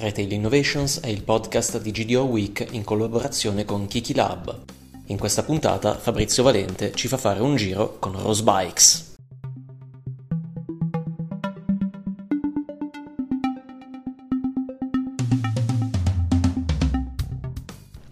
Retail Innovations è il podcast di GDO Week in collaborazione con Kiki Lab. In questa puntata Fabrizio Valente ci fa fare un giro con Rose Bikes.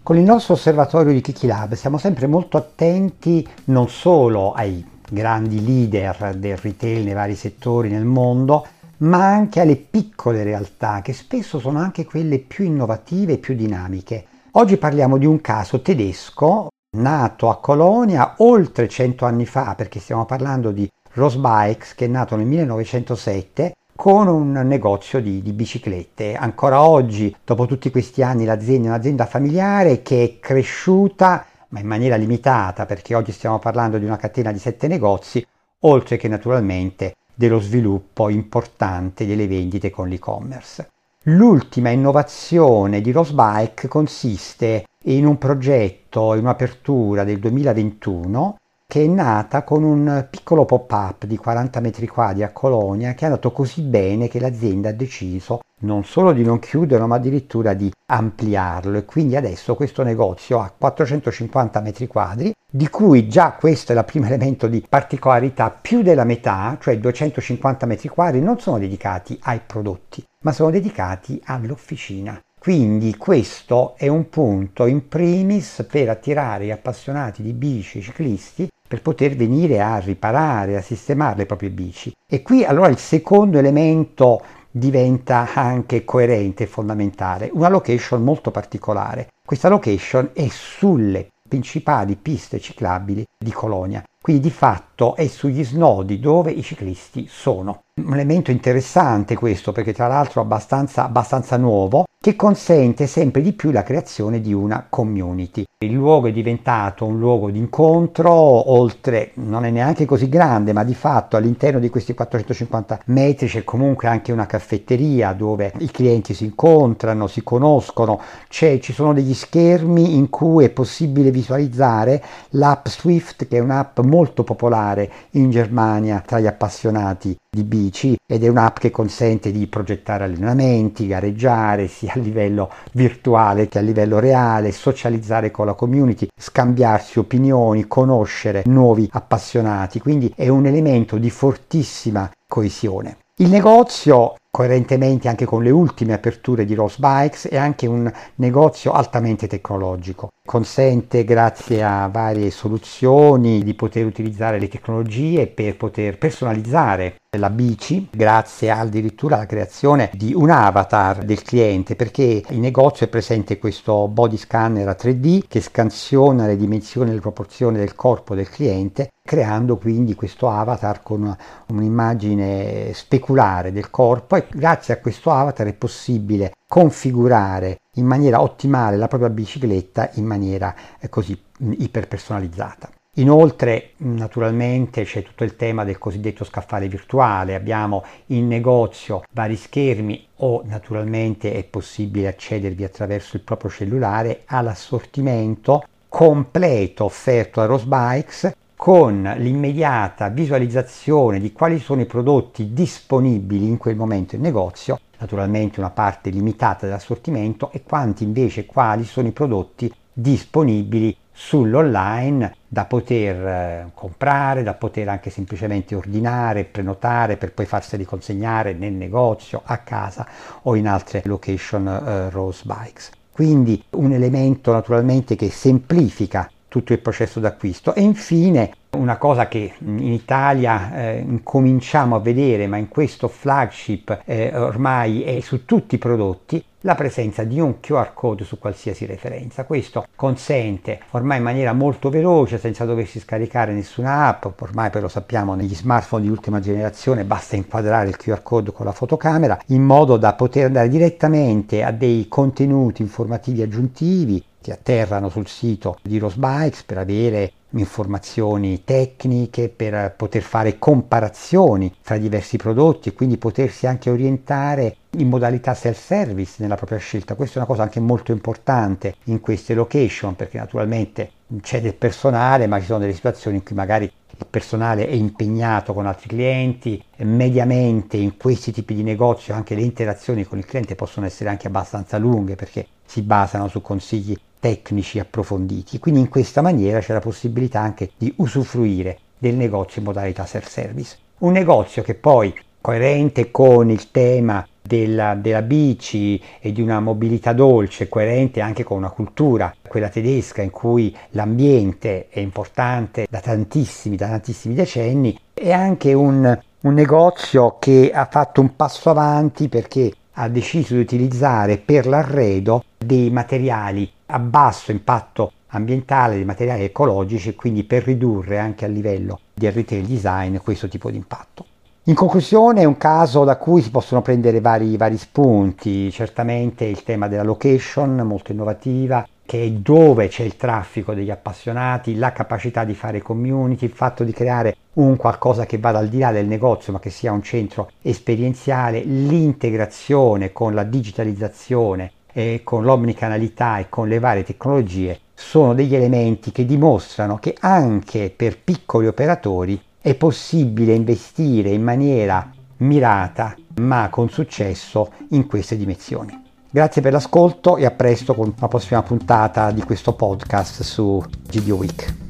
Con il nostro osservatorio di Kiki Lab siamo sempre molto attenti non solo ai grandi leader del retail nei vari settori nel mondo, ma anche alle piccole realtà che spesso sono anche quelle più innovative e più dinamiche. Oggi parliamo di un caso tedesco nato a Colonia oltre 100 anni fa, perché stiamo parlando di Rose Bikes che è nato nel 1907 con un negozio di, di, biciclette. Ancora oggi, dopo tutti questi anni, l'azienda è un'azienda familiare che è cresciuta ma in maniera limitata, perché oggi stiamo parlando di una catena di sette negozi, oltre che naturalmente dello sviluppo importante delle vendite con l'e-commerce. L'ultima innovazione di Rosbike consiste in un progetto, in un'apertura del 2021 che è nata con un piccolo pop-up di 40 metri quadri a Colonia che è andato così bene che l'azienda ha deciso non solo di non chiuderlo ma addirittura di ampliarlo e quindi adesso questo negozio ha 450 metri quadri di cui già questo è il primo elemento di particolarità più della metà cioè 250 metri quadri non sono dedicati ai prodotti ma sono dedicati all'officina quindi questo è un punto in primis per attirare gli appassionati di bici, ciclisti, per poter venire a riparare, a sistemare le proprie bici. E qui allora il secondo elemento diventa anche coerente e fondamentale, una location molto particolare. Questa location è sulle principali piste ciclabili di Colonia, quindi di fatto è sugli snodi dove i ciclisti sono. Un elemento interessante questo perché tra l'altro abbastanza, abbastanza nuovo che consente sempre di più la creazione di una community. Il luogo è diventato un luogo di incontro, oltre non è neanche così grande, ma di fatto all'interno di questi 450 metri c'è comunque anche una caffetteria dove i clienti si incontrano, si conoscono, c'è, ci sono degli schermi in cui è possibile visualizzare l'app Swift che è un'app molto popolare in Germania tra gli appassionati di bici ed è un'app che consente di progettare allenamenti, gareggiare sia a livello virtuale che a livello reale, socializzare con la community, scambiarsi opinioni, conoscere nuovi appassionati, quindi è un elemento di fortissima coesione. Il negozio coerentemente anche con le ultime aperture di Rose Bikes, è anche un negozio altamente tecnologico. Consente, grazie a varie soluzioni, di poter utilizzare le tecnologie per poter personalizzare la bici, grazie addirittura alla creazione di un avatar del cliente, perché in negozio è presente questo body scanner a 3D che scansiona le dimensioni e le proporzioni del corpo del cliente creando quindi questo avatar con un'immagine speculare del corpo e grazie a questo avatar è possibile configurare in maniera ottimale la propria bicicletta in maniera eh, così iperpersonalizzata. Inoltre, naturalmente, c'è tutto il tema del cosiddetto scaffale virtuale. Abbiamo in negozio vari schermi o naturalmente è possibile accedervi attraverso il proprio cellulare all'assortimento completo offerto a Rose Bikes con l'immediata visualizzazione di quali sono i prodotti disponibili in quel momento in negozio, naturalmente una parte limitata dell'assortimento, e quanti invece quali sono i prodotti disponibili sull'online da poter eh, comprare, da poter anche semplicemente ordinare, prenotare per poi farseli consegnare nel negozio, a casa o in altre location eh, Rose Bikes. Quindi un elemento naturalmente che semplifica tutto il processo d'acquisto. E infine una cosa che in Italia eh, incominciamo a vedere, ma in questo flagship eh, ormai è su tutti i prodotti, la presenza di un QR code su qualsiasi referenza. Questo consente ormai in maniera molto veloce, senza doversi scaricare nessuna app, ormai lo sappiamo negli smartphone di ultima generazione basta inquadrare il QR code con la fotocamera in modo da poter andare direttamente a dei contenuti informativi aggiuntivi che atterrano sul sito di Rosbikes per avere informazioni tecniche, per poter fare comparazioni tra diversi prodotti e quindi potersi anche orientare in modalità self-service nella propria scelta. Questa è una cosa anche molto importante in queste location perché naturalmente c'è del personale, ma ci sono delle situazioni in cui magari il personale è impegnato con altri clienti, mediamente in questi tipi di negozio anche le interazioni con il cliente possono essere anche abbastanza lunghe perché si basano su consigli tecnici approfonditi. Quindi in questa maniera c'è la possibilità anche di usufruire del negozio in modalità self-service. Un negozio che poi, coerente con il tema della, della, bici e di una mobilità dolce, coerente anche con una cultura, quella tedesca, in cui l'ambiente è importante da tantissimi, da tantissimi decenni, è anche un, un negozio che ha fatto un passo avanti perché ha deciso di utilizzare per l'arredo dei materiali a basso impatto ambientale, dei materiali ecologici e quindi per ridurre anche a livello del retail design questo tipo di impatto. In conclusione è un caso da cui si possono prendere vari, vari spunti, certamente il tema della location molto innovativa, che è dove c'è il traffico degli appassionati, la capacità di fare community, il fatto di creare un qualcosa che vada al di là del negozio ma che sia un centro esperienziale, l'integrazione con la digitalizzazione e con l'omnicanalità e con le varie tecnologie sono degli elementi che dimostrano che anche per piccoli operatori è possibile investire in maniera mirata ma con successo in queste dimensioni. Grazie per l'ascolto e a presto con una prossima puntata di questo podcast su GDO Week.